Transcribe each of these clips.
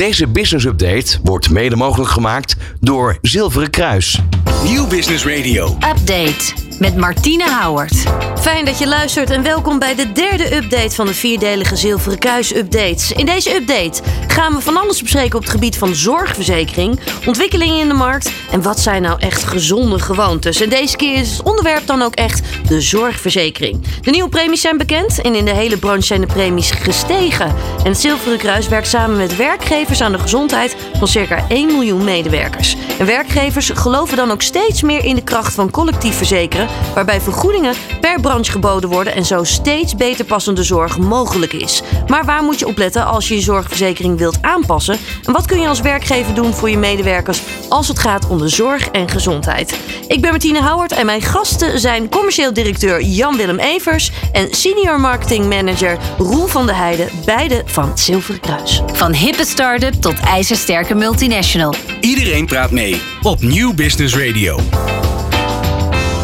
Deze business update wordt mede mogelijk gemaakt door Zilveren Kruis. Nieuw Business Radio. Update met Martine Houwert. Fijn dat je luistert en welkom bij de derde update van de vierdelige Zilveren Kruis updates. In deze update gaan we van alles bespreken op het gebied van zorgverzekering, ontwikkelingen in de markt en wat zijn nou echt gezonde gewoontes. En deze keer is het onderwerp dan ook echt de zorgverzekering. De nieuwe premies zijn bekend en in de hele branche zijn de premies gestegen. En het Zilveren Kruis werkt samen met werkgevers aan de gezondheid van circa 1 miljoen medewerkers. En werkgevers geloven dan ook steeds meer in de kracht van collectief verzekeren, waarbij vergoedingen per branche geboden worden en zo steeds beter passende zorg mogelijk is. Maar waar moet je op letten als je je zorgverzekering wilt aanpassen? En wat kun je als werkgever doen voor je medewerkers als het gaat om de zorg en gezondheid? Ik ben Martine Houwert en mijn gasten zijn commercieel directeur Jan-Willem Evers en senior marketing manager Roel van der Heijden, beide van het Zilveren Kruis. Van hippe start-up tot ijzersterke multinational. Iedereen praat mee op Nieuw Business Radio.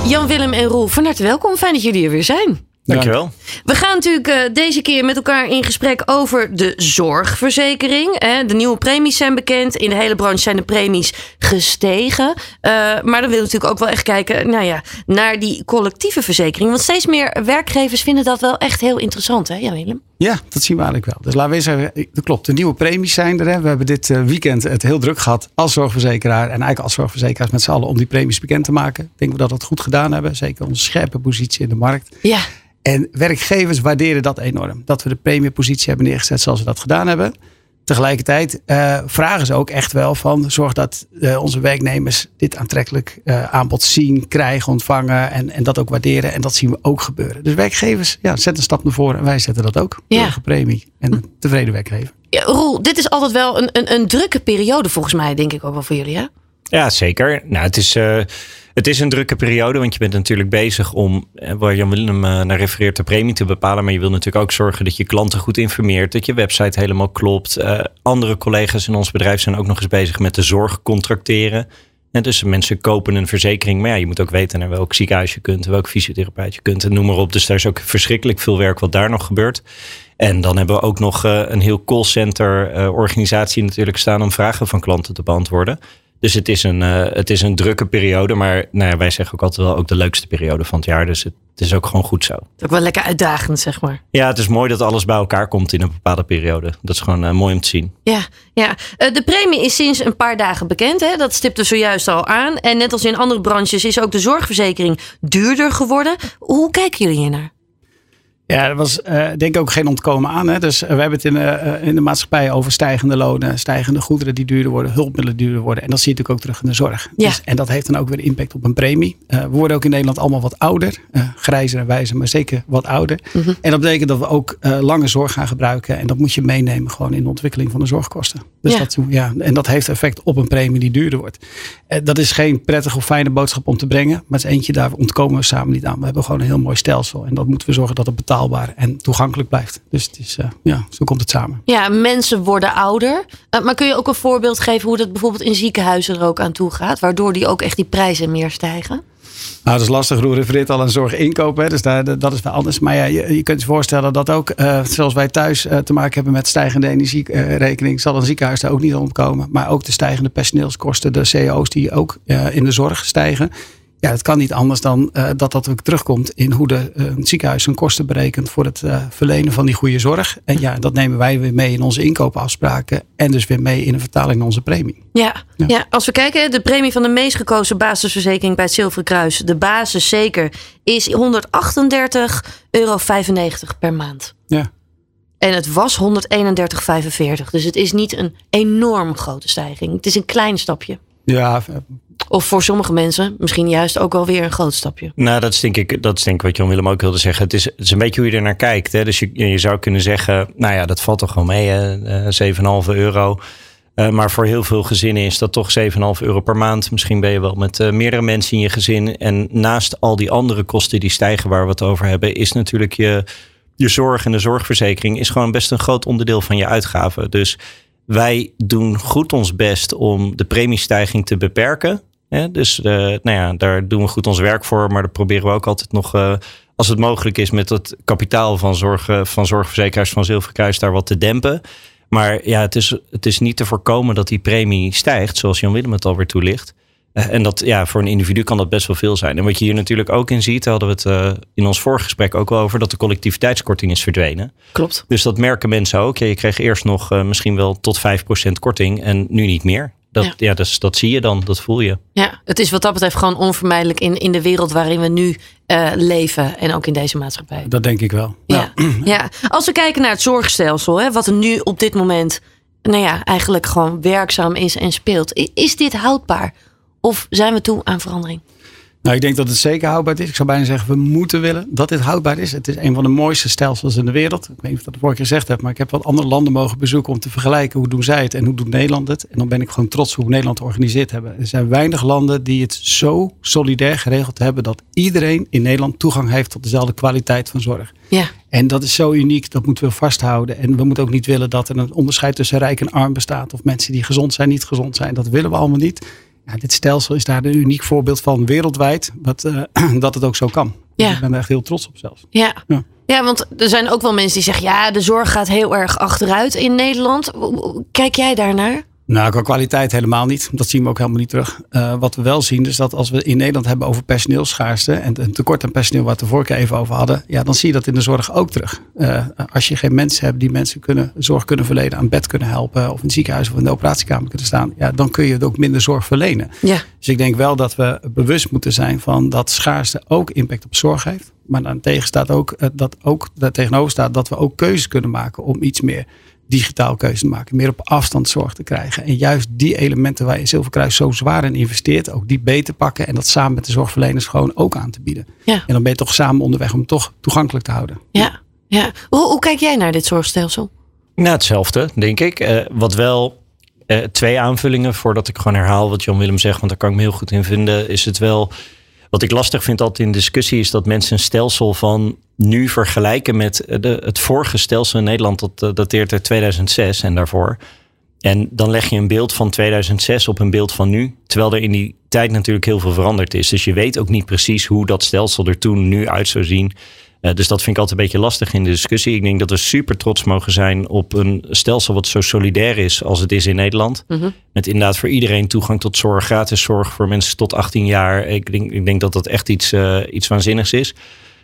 Jan, Willem en Roel, van harte welkom. Fijn dat jullie er weer zijn. Dankjewel. We gaan natuurlijk uh, deze keer met elkaar in gesprek over de zorgverzekering. De nieuwe premies zijn bekend. In de hele branche zijn de premies gestegen. Uh, maar dan willen we natuurlijk ook wel echt kijken nou ja, naar die collectieve verzekering. Want steeds meer werkgevers vinden dat wel echt heel interessant, hè Jan Willem? Ja, dat zien we eigenlijk wel. Dus laten we eens zeggen, dat klopt. De nieuwe premies zijn er. Hè. We hebben dit uh, weekend het heel druk gehad als zorgverzekeraar. En eigenlijk als zorgverzekeraars met z'n allen om die premies bekend te maken. Ik denk dat we dat goed gedaan hebben. Zeker onze scherpe positie in de markt. Ja. En werkgevers waarderen dat enorm. Dat we de premiepositie hebben neergezet zoals we dat gedaan hebben. Tegelijkertijd uh, vragen ze ook echt wel van zorg dat uh, onze werknemers dit aantrekkelijk uh, aanbod zien, krijgen, ontvangen en, en dat ook waarderen. En dat zien we ook gebeuren. Dus werkgevers ja, zetten een stap naar voren en wij zetten dat ook. Ja. premie en een tevreden werkgever. Ja, Roel, dit is altijd wel een, een, een drukke periode volgens mij, denk ik ook wel voor jullie hè? Ja, zeker. Nou, het is... Het is een drukke periode, want je bent natuurlijk bezig om, waar Jan Willem naar refereert, de premie te bepalen. Maar je wil natuurlijk ook zorgen dat je klanten goed informeert, dat je website helemaal klopt. Andere collega's in ons bedrijf zijn ook nog eens bezig met de zorg contracteren. En dus mensen kopen een verzekering, maar ja, je moet ook weten naar welk ziekenhuis je kunt, welk fysiotherapeut je kunt en noem maar op. Dus daar is ook verschrikkelijk veel werk wat daar nog gebeurt. En dan hebben we ook nog een heel callcenter organisatie natuurlijk staan om vragen van klanten te beantwoorden. Dus het is een, uh, het is een drukke periode. Maar nou ja, wij zeggen ook altijd wel ook de leukste periode van het jaar. Dus het, het is ook gewoon goed zo. Het is ook wel lekker uitdagend, zeg maar. Ja, het is mooi dat alles bij elkaar komt in een bepaalde periode. Dat is gewoon uh, mooi om te zien. Ja, ja. Uh, de premie is sinds een paar dagen bekend. Hè? Dat stipte zojuist al aan. En net als in andere branches is ook de zorgverzekering duurder geworden. Hoe kijken jullie hier naar? Ja, er was uh, denk ik ook geen ontkomen aan. Hè? Dus uh, we hebben het in, uh, in de maatschappij over stijgende lonen, stijgende goederen die duurder worden, hulpmiddelen duurder worden. En dat zie je natuurlijk ook terug in de zorg. Ja. Dus, en dat heeft dan ook weer impact op een premie. we worden ook in Nederland allemaal wat ouder. grijzer en wijzer, maar zeker wat ouder. Mm -hmm. En dat betekent dat we ook lange zorg gaan gebruiken. En dat moet je meenemen gewoon in de ontwikkeling van de zorgkosten. Dus ja. Dat, ja, en dat heeft effect op een premie die duurder wordt. dat is geen prettige of fijne boodschap om te brengen. Maar het is eentje, daar ontkomen we samen niet aan. We hebben gewoon een heel mooi stelsel. En dat moeten we zorgen dat het betaalt en toegankelijk blijft. Dus het is, uh, ja, zo komt het samen. Ja, mensen worden ouder. Uh, maar kun je ook een voorbeeld geven hoe dat bijvoorbeeld in ziekenhuizen er ook aan toe gaat? Waardoor die ook echt die prijzen meer stijgen? Nou, dat is lastig. Roel refereert al aan zorginkoop. Hè, dus daar, dat is wel anders. Maar ja, je, je kunt je voorstellen dat ook, uh, zoals wij thuis te maken hebben met stijgende energierekening, zal een ziekenhuis daar ook niet ontkomen. Maar ook de stijgende personeelskosten, de CO's die ook in de zorg stijgen. Ja, het kan niet anders dan uh, dat dat ook terugkomt in hoe de uh, ziekenhuis zijn kosten berekent voor het uh, verlenen van die goede zorg. En ja, dat nemen wij weer mee in onze inkoopafspraken en dus weer mee in de vertaling naar onze premie. Ja, ja. ja als we kijken, de premie van de meest gekozen basisverzekering bij het Zilveren Kruis, de basis zeker, is 138,95 euro per maand. Ja. En het was 131,45. Dus het is niet een enorm grote stijging. Het is een klein stapje. Ja, of voor sommige mensen misschien juist ook wel weer een groot stapje. Nou, dat is denk ik, dat is denk ik wat Jan Willem ook wilde zeggen. Het is, het is een beetje hoe je er naar kijkt. Hè? Dus je, je zou kunnen zeggen, nou ja, dat valt toch wel mee, uh, 7,5 euro. Uh, maar voor heel veel gezinnen is dat toch 7,5 euro per maand. Misschien ben je wel met uh, meerdere mensen in je gezin. En naast al die andere kosten die stijgen waar we het over hebben, is natuurlijk je, je zorg en de zorgverzekering is gewoon best een groot onderdeel van je uitgaven. Dus wij doen goed ons best om de premiestijging te beperken. Ja, dus uh, nou ja, daar doen we goed ons werk voor. Maar dat proberen we ook altijd nog, uh, als het mogelijk is, met het kapitaal van, zorg, van zorgverzekeraars van Zilverkruis daar wat te dempen. Maar ja, het is, het is niet te voorkomen dat die premie stijgt, zoals Jan Willem het alweer toelicht. Eh, En dat, ja, voor een individu kan dat best wel veel zijn. En wat je hier natuurlijk ook in ziet, daar hadden we het eh, in ons vorige gesprek ook wel over, dat de collectiviteitskorting is verdwenen. Klopt. Dus dat merken mensen ook. Ja, je kreeg eerst nog eh, misschien wel tot 5% korting en nu niet meer. Dat, Ja. ja. dus, dat zie je dan, dat voel je. Ja, het is wat dat betreft gewoon onvermijdelijk in, in de wereld waarin we nu eh, leven. En ook in deze maatschappij. Dat denk ik wel. Ja. ja, als we kijken naar het zorgstelsel, hè, wat er nu op dit moment nou ja, eigenlijk gewoon werkzaam is en speelt. Is dit houdbaar? Of zijn we toe aan verandering? Nou, ik denk dat het zeker houdbaar is. Ik zou bijna zeggen, we moeten willen dat dit houdbaar is. Het is een van de mooiste stelsels in de wereld. Ik weet niet of ik dat vorige keer gezegd heb, maar ik heb wat andere landen mogen bezoeken om te vergelijken hoe doen zij het en hoe doet Nederland het. En dan ben ik gewoon trots hoe Nederland het georganiseerd hebben. Er zijn weinig landen die het zo solidair geregeld hebben dat iedereen in Nederland toegang heeft tot dezelfde kwaliteit van zorg. Ja, En dat is zo uniek, dat moeten we vasthouden. En we moeten ook niet willen dat er een onderscheid tussen rijk en arm bestaat. Of mensen die gezond zijn, niet gezond zijn. Dat willen we allemaal niet. Ja, dit stelsel is daar een uniek voorbeeld van wereldwijd. Wat, eh, dat het ook zo kan. Ja. Ik ben er echt heel trots op zelfs. ja. Ja. Ja, want er zijn ook wel mensen die zeggen: ja, de zorg gaat heel erg achteruit in Nederland. Kijk jij daarnaar? Nou, qua kwaliteit helemaal niet. Dat zien we ook helemaal niet terug. Eh, wat we wel zien is dat als we in Nederland hebben over personeelschaarste en een tekort aan personeel, waar we het de vorige keer even over hadden, ja, dan zie je dat in de zorg ook terug. Eh, als je geen mensen hebt die mensen kunnen, zorg kunnen verlenen, aan bed kunnen helpen, of in het ziekenhuis of in de operatiekamer kunnen staan, ja, dan kun je ook minder zorg verlenen. Ja. Dus ik denk wel dat we bewust moeten zijn van dat schaarste ook impact op zorg heeft. Maar dan tegen staat ook, eh, dat ook daar tegenover staat dat we ook keuzes kunnen maken om iets meer digitaal keuze te maken. Meer op afstand zorg te krijgen. En juist die elementen waar je Zilverkruis zo zwaar in investeert, ook die beter pakken. En dat samen met de zorgverleners gewoon ook aan te bieden. Ja. En dan ben je toch samen onderweg om het toch toegankelijk te houden. Ja. ja. Hoe, hoe kijk jij naar dit zorgstelsel? Nou, hetzelfde, denk ik. Eh, wat wel eh, twee aanvullingen voordat ik gewoon herhaal wat Jan Willem zegt, want daar kan ik me heel goed in vinden, is het wel. Wat ik lastig vind altijd in discussie is dat mensen een stelsel van nu vergelijken met eh, de, het vorige stelsel in Nederland. Dat eh, dateert uit 2006 en daarvoor. En dan leg je een beeld van 2006 op een beeld van nu. Terwijl er in die tijd natuurlijk heel veel veranderd is. Dus je weet ook niet precies hoe dat stelsel er toen nu uit zou zien. Eh, dus dat vind ik altijd een beetje lastig in de discussie. Ik denk dat we super trots mogen zijn op een stelsel wat zo solidair is als het is in Nederland. Met inderdaad voor iedereen toegang tot zorg, gratis zorg voor mensen tot 18 jaar. Ik denk, ik denk dat dat echt iets, eh, iets waanzinnigs is.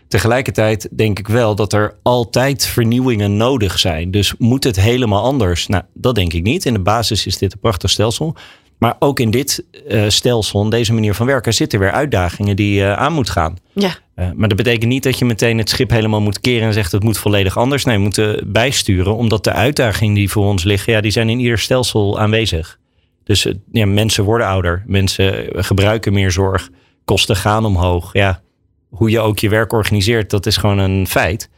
Tegelijkertijd denk ik wel dat er altijd vernieuwingen nodig zijn. Dus moet het helemaal anders? Nou, dat denk ik niet. In de basis is dit een prachtig stelsel. Maar ook in dit eh, stelsel, in deze manier van werken, zitten weer uitdagingen die je aan moet gaan. Ja. Eh, maar dat betekent niet dat je meteen het schip helemaal moet keren en zegt het moet volledig anders. Nee, we moeten bijsturen, omdat de uitdagingen die voor ons liggen, ja, die zijn in ieder stelsel aanwezig. Dus eh, ja, mensen worden ouder, mensen gebruiken meer zorg, kosten gaan omhoog. Ja, hoe je ook je werk organiseert, dat is gewoon een feit.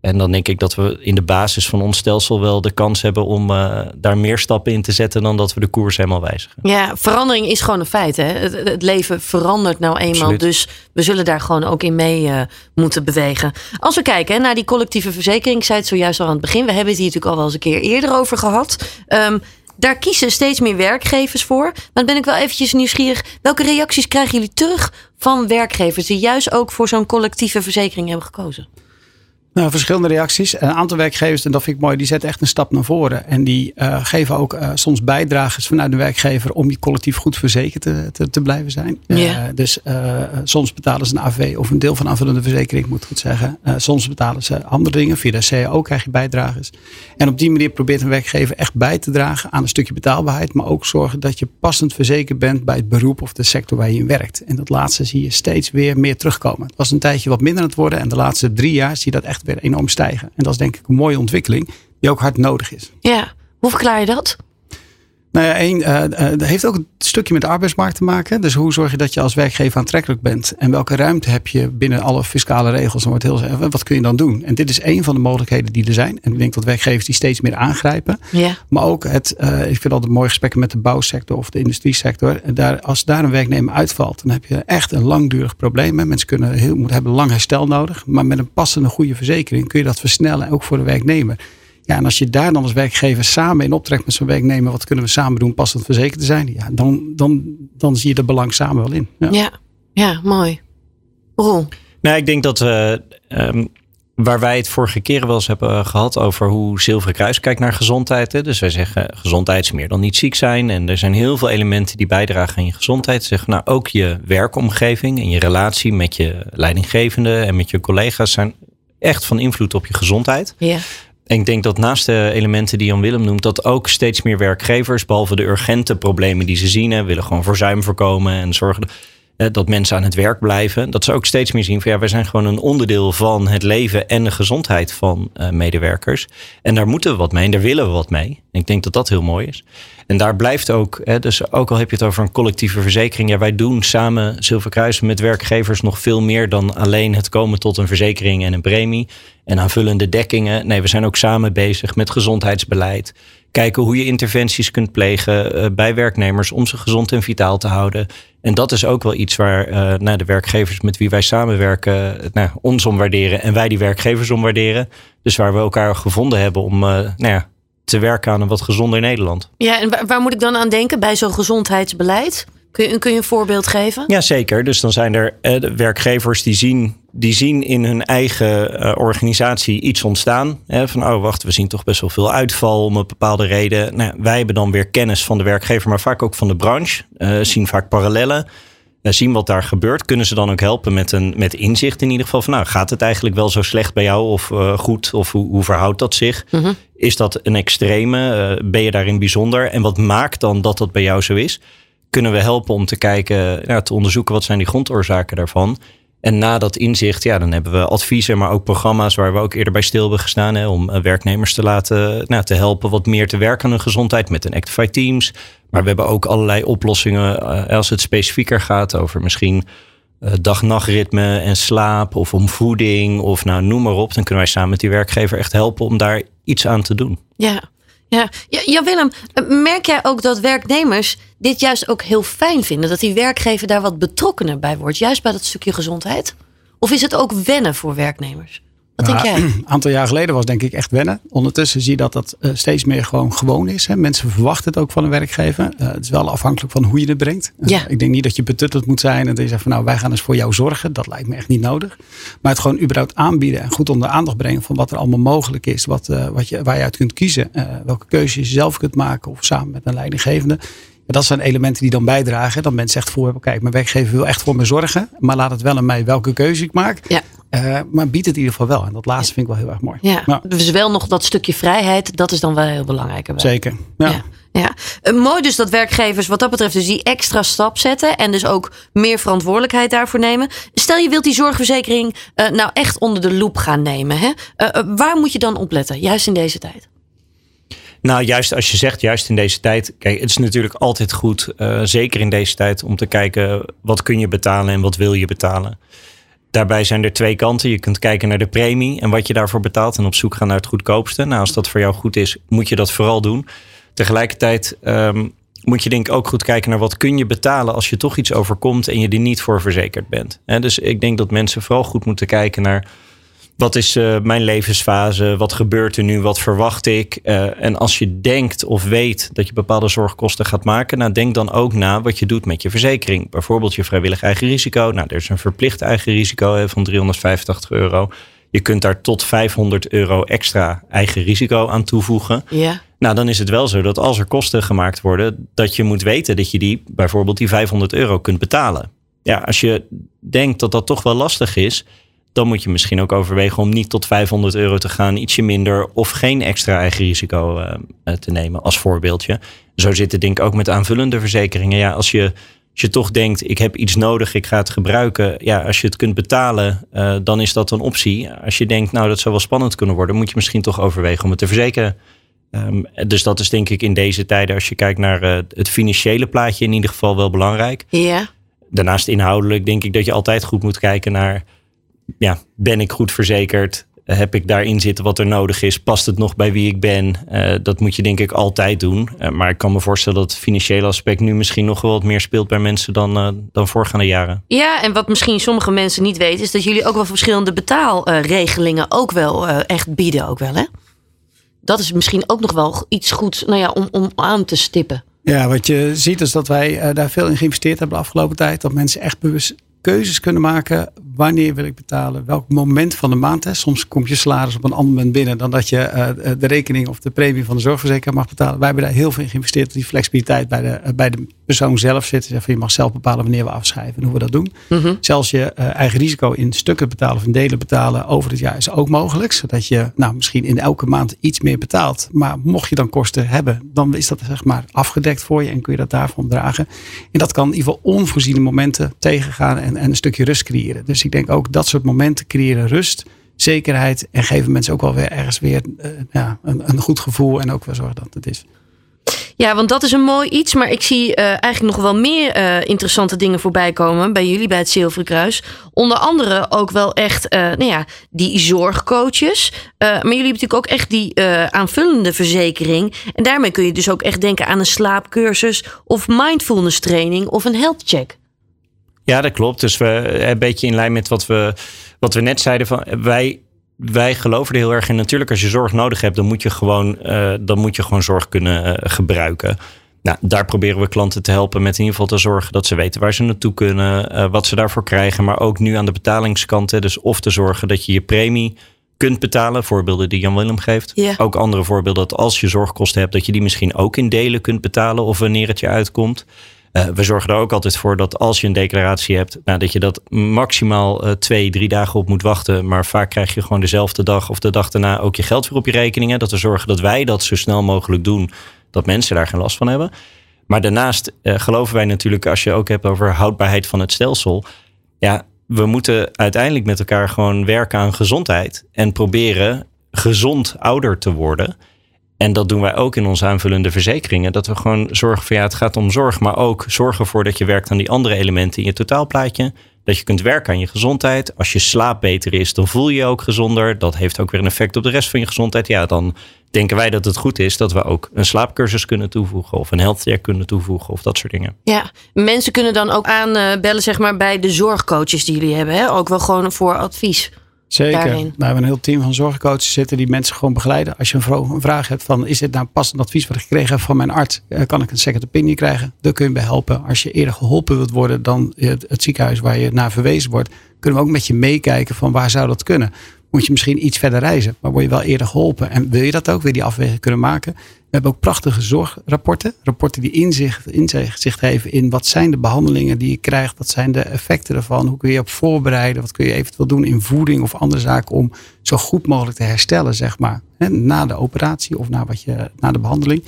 En dan denk ik dat we in de basis van ons stelsel wel de kans hebben om eh, daar meer stappen in te zetten dan dat we de koers helemaal wijzigen. Ja, verandering is gewoon een feit. Hè? Het, het leven verandert nou eenmaal. Absoluut. Dus we zullen daar gewoon ook in mee eh, moeten bewegen. Als we kijken hè, naar die collectieve verzekering. Ik zei het zojuist al aan het begin. We hebben het hier natuurlijk al wel eens een keer eerder over gehad. Ehm, daar kiezen steeds meer werkgevers voor. Maar dan ben ik wel eventjes nieuwsgierig. Welke reacties krijgen jullie terug van werkgevers... die juist ook voor zo'n collectieve verzekering hebben gekozen? Nou, verschillende reacties. Een aantal werkgevers, en dat vind ik mooi, die zetten echt een stap naar voren. En die eh, geven ook eh, soms bijdrages vanuit de werkgever om die collectief goed verzekerd te, te, te blijven zijn. Ja. dus eh, soms betalen ze een AV of een deel van aanvullende verzekering, moet ik goed zeggen. Soms betalen ze andere dingen. Via de CAO krijg je bijdrages. En op die manier probeert een werkgever echt bij te dragen aan een stukje betaalbaarheid. Maar ook zorgen dat je passend verzekerd bent bij het beroep of de sector waar je in werkt. En dat laatste zie je steeds weer meer terugkomen. Het was een tijdje wat minder aan het worden. En de laatste drie jaar zie je dat echt weer enorm stijgen. En dat is denk ik een mooie ontwikkeling die ook hard nodig is. Ja, hoe verklaar je dat? Nou ja, één, dat heeft ook een stukje met de arbeidsmarkt te maken. Dus hoe zorg je dat je als werkgever aantrekkelijk bent? En welke ruimte heb je binnen alle fiscale regels? Dan wordt heel, wat kun je dan doen? En dit is één van de mogelijkheden die er zijn. En ik denk dat werkgevers die steeds meer aangrijpen. Ja. Maar ook het, eh, ik vind altijd mooie gesprekken met de bouwsector of de industriesector. En Daar, als daar een werknemer uitvalt, dan heb je echt een langdurig probleem. Mensen kunnen heel, moeten, hebben lang herstel nodig. Maar met een passende goede verzekering kun je dat versnellen, ook voor de werknemer. Ja, en als je daar dan als werkgever samen in optrekt met zo'n werknemer, wat kunnen we samen doen, passend verzekerd te zijn? Ja, dan, dan, dan zie je de belang samen wel in. Ja. Ja, ja mooi. Roel. Nou, ik denk dat we. ehm, waar wij het vorige keren wel eens hebben gehad over hoe Zilveren Kruis kijkt naar gezondheid. Hè. Dus wij zeggen gezondheid is meer dan niet ziek zijn. En er zijn heel veel elementen die bijdragen aan je gezondheid. Zeggen nou ook je werkomgeving en je relatie met je leidinggevende en met je collega's zijn echt van invloed op je gezondheid. Ja. Ik denk dat naast de elementen die Jan Willem noemt, dat ook steeds meer werkgevers, behalve de urgente problemen die ze zien, willen gewoon verzuim voorkomen en zorgen dat mensen aan het werk blijven. Dat ze ook steeds meer zien van ja, wij zijn gewoon een onderdeel van het leven en de gezondheid van uh, medewerkers. En daar moeten we wat mee en daar willen we wat mee. En ik denk dat dat heel mooi is. En daar blijft ook, hè, dus ook al heb je het over een collectieve verzekering, ja, wij doen samen Zilverkruis met werkgevers nog veel meer dan alleen het komen tot een verzekering en een premie en aanvullende dekkingen. Nee, we zijn ook samen bezig met gezondheidsbeleid. Kijken hoe je interventies kunt plegen uh, bij werknemers om ze gezond en vitaal te houden. En dat is ook wel iets waar uh, de werkgevers met wie wij samenwerken uh, nou, ons om waarderen en wij die werkgevers om waarderen. Dus waar we elkaar gevonden hebben om nou ja, te werken aan een wat gezonder Nederland. Ja, en waar, waar moet ik dan aan denken bij zo'n gezondheidsbeleid? Kun je, kun je een voorbeeld geven? Ja, zeker. Dus dan zijn er eh, werkgevers die zien, die zien in hun eigen uh, organisatie iets ontstaan. Hè, van, oh wacht, we zien toch best wel veel uitval om een bepaalde reden. Nou, wij hebben dan weer kennis van de werkgever, maar vaak ook van de branche. Uh, zien vaak parallellen. zien wat daar gebeurt. Kunnen ze dan ook helpen met, een, met inzicht in ieder geval. Van, nou, gaat het eigenlijk wel zo slecht bij jou of goed? Of hoe, hoe verhoudt dat zich? Mm -hmm. Is dat een extreme? ben je daarin bijzonder? En wat maakt dan dat dat bij jou zo is? Kunnen we helpen om te kijken, ja, te onderzoeken wat zijn die grondoorzaken daarvan. En na dat inzicht, ja, dan hebben we adviezen, maar ook programma's waar we ook eerder bij stil hebben gestaan. Hè, om werknemers te laten nou, te helpen wat meer te werken aan hun gezondheid met een Actify Teams. Maar we hebben ook allerlei oplossingen als het specifieker gaat over misschien uh, dag-nachtritme en slaap of om voeding of nou noem maar op. Dan kunnen wij samen met die werkgever echt helpen om daar iets aan te doen. Ja, ja. ja, Willem, merk jij ook dat werknemers dit juist ook heel fijn vinden? Dat die werkgever daar wat betrokkener bij wordt, juist bij dat stukje gezondheid? Of is het ook wennen voor werknemers? Wat denk jij? Een aantal jaar geleden was denk ik echt wennen. Ondertussen zie je dat dat uh, steeds meer gewoon gewoon is. Hè. Mensen verwachten het ook van een werkgever. Uh, het is wel afhankelijk van hoe je het brengt. Ja. Ik denk niet dat je betutteld moet zijn en dat je zegt van nou wij gaan eens voor jou zorgen. Dat lijkt me echt niet nodig. Maar het gewoon überhaupt aanbieden en goed onder aandacht brengen van wat er allemaal mogelijk is. Wat, wat je, waar je uit kunt kiezen. welke keuzes je zelf kunt maken of samen met een leidinggevende. Dat zijn elementen die dan bijdragen. Dat mensen echt voor hebben, kijk, mijn werkgever wil echt voor me zorgen. Maar laat het wel aan mij welke keuze ik maak. Ja. Uh, maar biedt het in ieder geval wel. En dat laatste vind ik wel heel erg mooi. Ja, ja. dus wel nog dat stukje vrijheid. Dat is dan wel heel belangrijk. Erbij. Zeker, ja. ja. ja. Uh, mooi dus dat werkgevers wat dat betreft dus die extra stap zetten. En dus ook meer verantwoordelijkheid daarvoor nemen. Stel je wilt die zorgverzekering uh, nou echt onder de loep gaan nemen. Hè? waar moet je dan op letten? Juist in deze tijd. Nou, juist als je zegt, juist in deze tijd. Kijk, het is natuurlijk altijd goed, uh, zeker in deze tijd, om te kijken wat kun je betalen en wat wil je betalen. Daarbij zijn er twee kanten. Je kunt kijken naar de premie en wat je daarvoor betaalt en op zoek gaan naar het goedkoopste. Nou, als dat voor jou goed is, moet je dat vooral doen. Tegelijkertijd um, moet je denk ik ook goed kijken naar wat kun je betalen als je toch iets overkomt en je er niet voor verzekerd bent. Dus ik denk dat mensen vooral goed moeten kijken naar wat is uh, mijn levensfase? Wat gebeurt er nu? Wat verwacht ik? Uh, en als je denkt of weet dat je bepaalde zorgkosten gaat maken, nou denk dan ook na wat je doet met je verzekering. Bijvoorbeeld je vrijwillig eigen risico. Nou, er is een verplicht eigen risico hè, van 385 euro. Je kunt daar tot 500 euro extra eigen risico aan toevoegen. Ja. Nou, dan is het wel zo dat als er kosten gemaakt worden, dat je moet weten dat je die bijvoorbeeld die 500 euro kunt betalen. Ja, als je denkt dat dat toch wel lastig is, dan moet je misschien ook overwegen om niet tot 500 euro te gaan, ietsje minder of geen extra eigen risico uh, te nemen als voorbeeldje. Zo zit het denk ik ook met aanvullende verzekeringen. Ja, als je, als je toch denkt, ik heb iets nodig, ik ga het gebruiken. Ja, als je het kunt betalen, uh, dan is dat een optie. Als je denkt, nou dat zou wel spannend kunnen worden, moet je misschien toch overwegen om het te verzekeren. Um, dus dat is denk ik in deze tijden, als je kijkt naar uh, het financiële plaatje, in ieder geval wel belangrijk. Ja. Daarnaast inhoudelijk denk ik dat je altijd goed moet kijken naar ja, ben ik goed verzekerd? Heb ik daarin zitten wat er nodig is? Past het nog bij wie ik ben? Uh, dat moet je denk ik altijd doen. Uh, maar ik kan me voorstellen dat het financiële aspect nu misschien nog wel wat meer speelt bij mensen dan, uh, dan voorgaande jaren. Ja, en wat misschien sommige mensen niet weten, is dat jullie ook wel verschillende betaalregelingen ook wel echt bieden. Ook wel, hè? Dat is misschien ook nog wel iets goeds nou ja, om, om aan te stippen. Ja, wat je ziet is dat wij daar veel in geïnvesteerd hebben de afgelopen tijd. Dat mensen echt bewust keuzes kunnen maken wanneer wil ik betalen, welk moment van de maand. Hè. Soms komt je salaris op een ander moment binnen dan dat je uh, de rekening of de premie van de zorgverzekeraar mag betalen. Wij hebben daar heel veel in geïnvesteerd. Dat die flexibiliteit bij de, uh, bij de persoon zelf zit. Dus je mag zelf bepalen wanneer we afschrijven en hoe we dat doen. Mm -hmm. Zelfs je uh, eigen risico in stukken betalen of in delen betalen over het jaar is ook mogelijk. Zodat je nou, misschien in elke maand iets meer betaalt. Maar mocht je dan kosten hebben, dan is dat zeg maar afgedekt voor je en kun je dat daarvan dragen. En dat kan in ieder geval onvoorziene momenten tegengaan en, en een stukje rust creëren. Dus ik denk ook dat soort momenten creëren rust, zekerheid en geven mensen ook wel weer ergens weer uh, ja, een, een goed gevoel en ook wel zorgen dat het is. Ja, want dat is een mooi iets. Maar ik zie uh, eigenlijk nog wel meer uh, interessante dingen voorbij komen bij jullie bij het Zilveren Kruis. Onder andere ook wel echt nou ja, die zorgcoaches. maar jullie hebben natuurlijk ook echt die aanvullende verzekering. En daarmee kun je dus ook echt denken aan een slaapcursus of mindfulness training of een health check. Ja, dat klopt. Dus we een beetje in lijn met wat we, wat we net zeiden. Van, wij wij geloven er heel erg in. Natuurlijk, als je zorg nodig hebt, dan moet je gewoon, uh, dan moet je gewoon zorg kunnen uh, gebruiken. Nou, daar proberen we klanten te helpen met in ieder geval te zorgen dat ze weten waar ze naartoe kunnen, uh, wat ze daarvoor krijgen. Maar ook nu aan de betalingskant. Dus of te zorgen dat je je premie kunt betalen. Voorbeelden die Jan Willem geeft. Ja. Ook andere voorbeelden dat als je zorgkosten hebt, dat je die misschien ook in delen kunt betalen of wanneer het je uitkomt. Uh, we zorgen er ook altijd voor dat als je een declaratie hebt, nou, dat je dat maximaal uh, twee, drie dagen op moet wachten. Maar vaak krijg je gewoon dezelfde dag of de dag daarna ook je geld weer op je rekeningen. Dat we zorgen dat wij dat zo snel mogelijk doen, dat mensen daar geen last van hebben. Maar daarnaast uh, geloven wij natuurlijk, als je ook hebt over houdbaarheid van het stelsel. Ja, we moeten uiteindelijk met elkaar gewoon werken aan gezondheid en proberen gezond ouder te worden. En dat doen wij ook in onze aanvullende verzekeringen. Dat we gewoon zorgen voor ja, het gaat om zorg, maar ook zorgen ervoor dat je werkt aan die andere elementen in je totaalplaatje. Dat je kunt werken aan je gezondheid. Als je slaap beter is, dan voel je je ook gezonder. Dat heeft ook weer een effect op de rest van je gezondheid. Ja, dan denken wij dat het goed is dat we ook een slaapcursus kunnen toevoegen. Of een healthcare kunnen toevoegen of dat soort dingen. Ja, mensen kunnen dan ook aanbellen zeg maar, bij de zorgcoaches die jullie hebben. Hè? Ook wel gewoon voor advies. Zeker. Daarin. We hebben een heel team van zorgcoaches zitten die mensen gewoon begeleiden. Als je een vraag hebt van is dit nou passend advies wat ik gekregen heb van mijn arts? Eh, kan ik een second opinion krijgen? Daar kun je bij helpen. Als je eerder geholpen wilt worden dan het, het ziekenhuis waar je naar verwezen wordt, kunnen we ook met je meekijken van waar zou dat kunnen? Moet je misschien iets verder reizen, maar word je wel eerder geholpen? En wil je dat ook, weer die afweging kunnen maken? We hebben ook prachtige zorgrapporten. Rapporten die inzicht, inzicht geven in wat zijn de behandelingen die je krijgt. Wat zijn de effecten ervan? Hoe kun je je op voorbereiden? Wat kun je eventueel doen in voeding of andere zaken om zo goed mogelijk te herstellen, zeg maar. Na de operatie of na, wat je, na de behandeling.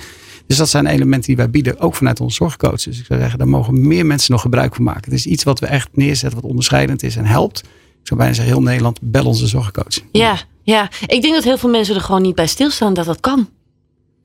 Dus dat zijn elementen die wij bieden, ook vanuit onze zorgcoaches. Dus ik zou zeggen, daar mogen meer mensen nog gebruik van maken. Het is iets wat we echt neerzetten, wat onderscheidend is en helpt. Ik zou bijna zeggen, heel Nederland, bel onze zorgcoach. Ja, ja, ik denk dat heel veel mensen er gewoon niet bij stilstaan dat dat kan.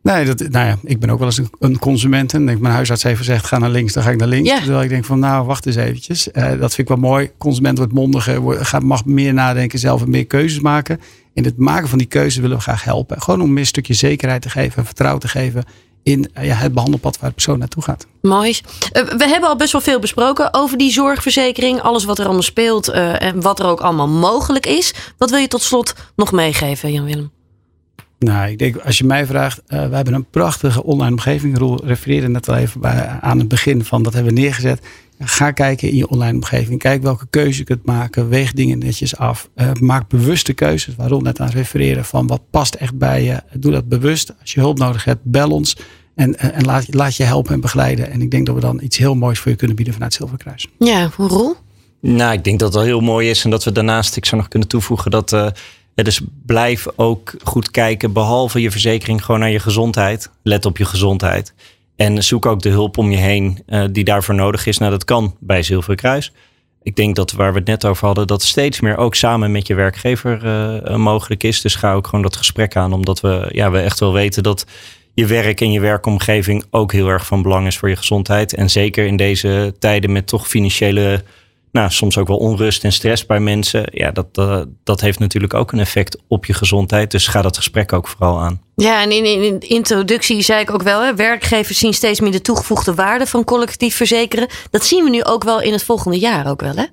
Nee, dat, nou ja, ik ben ook wel eens een, een consument. En denk, mijn huisarts heeft gezegd, ga naar links, dan ga ik naar links. Ja. Terwijl ik denk van, nou, wacht eens eventjes. Uh, dat vind ik wel mooi. Consument wordt mondiger, wordt, gaat, mag meer nadenken, zelf en meer keuzes maken. In het maken van die keuzes willen we graag helpen. Gewoon om meer een stukje zekerheid te geven en vertrouwen te geven in uh, ja, het behandelpad waar de persoon naartoe gaat. Mooi. Uh, we hebben al best wel veel besproken over die zorgverzekering. Alles wat er allemaal speelt uh, en wat er ook allemaal mogelijk is. Wat wil je tot slot nog meegeven, Jan-Willem? Nou, ik denk, als je mij vraagt, uh, we hebben een prachtige online omgeving. Roel refereerde net al even bij, aan het begin van dat hebben we neergezet. Ga kijken in je online omgeving. Kijk welke keuze je kunt maken. Weeg dingen netjes af. Uh, maak bewuste keuzes. Waar Roel net aan refereren van wat past echt bij je. Doe dat bewust. Als je hulp nodig hebt, bel ons. En, en laat, laat je helpen en begeleiden. En ik denk dat we dan iets heel moois voor je kunnen bieden vanuit Zilverkruis. Ja, Roel? Nou, ik denk dat het wel heel mooi is. En dat we daarnaast, ik zou nog kunnen toevoegen dat... Uh, dus blijf ook goed kijken, behalve je verzekering, gewoon naar je gezondheid. Let op je gezondheid. En zoek ook de hulp om je heen uh, die daarvoor nodig is. Nou, dat kan bij Zilveren Kruis. Ik denk dat waar we het net over hadden, dat steeds meer ook samen met je werkgever uh, mogelijk is. Dus ga ook gewoon dat gesprek aan, omdat we, ja, we echt wel weten dat je werk en je werkomgeving ook heel erg van belang is voor je gezondheid. En zeker in deze tijden met toch financiële nou, soms ook wel onrust en stress bij mensen. Ja, dat, uh, dat heeft natuurlijk ook een effect op je gezondheid. Dus ga dat gesprek ook vooral aan. Ja, en in, in de introductie zei ik ook wel, hè, werkgevers zien steeds meer de toegevoegde waarde van collectief verzekeren. Dat zien we nu ook wel in het volgende jaar ook wel, hè?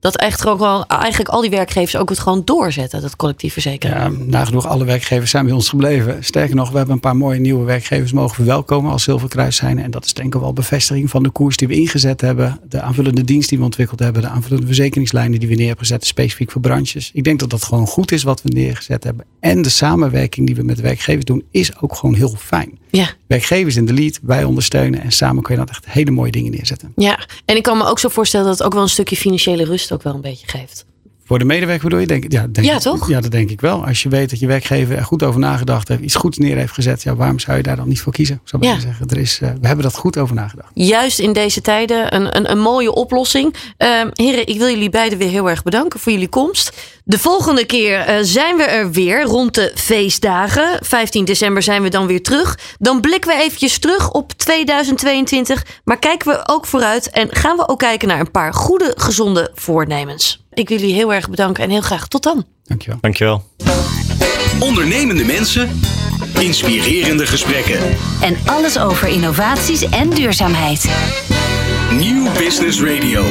Dat echt ook wel, eigenlijk al die werkgevers ook het gewoon doorzetten, dat collectief verzekeren. Ja, nagenoeg alle werkgevers zijn bij ons gebleven. Sterker nog, we hebben een paar mooie nieuwe werkgevers mogen verwelkomen als Zilverkruis zijn. En dat is denk ik wel bevestiging van de koers die we ingezet hebben. De aanvullende dienst die we ontwikkeld hebben. De aanvullende verzekeringslijnen die we neer hebben specifiek voor branches. Ik denk dat dat gewoon goed is wat we neergezet hebben. En de samenwerking die we met werkgevers doen, is ook gewoon heel fijn. Ja. Werkgevers in de lead, wij ondersteunen. En samen kun je dat echt hele mooie dingen neerzetten. Ja, en ik kan me ook zo voorstellen dat het ook wel een stukje financiële rust ook wel een beetje geeft. Voor de medewerker bedoel je? Denk, ja, denk Ja, toch? Ja, dat denk ik wel. Als je weet dat je werkgever er goed over nagedacht heeft, iets goeds neer heeft gezet, ja, waarom zou je daar dan niet voor kiezen? Zou ik Ja. maar zeggen. Er is, eh, we hebben dat goed over nagedacht. Juist in deze tijden een, een, een mooie oplossing. Ehm, heren, ik wil jullie beiden weer heel erg bedanken voor jullie komst. De volgende keer eh, zijn we er weer rond de feestdagen. 15 december zijn we dan weer terug. Dan blikken we eventjes terug op 2022. Maar kijken we ook vooruit en gaan we ook kijken naar een paar goede, gezonde voornemens. Ik wil jullie heel erg bedanken en heel graag tot dan. Dankjewel. Dankjewel. Ondernemende mensen, inspirerende gesprekken. En alles over innovaties en duurzaamheid. Nieuw Business Radio.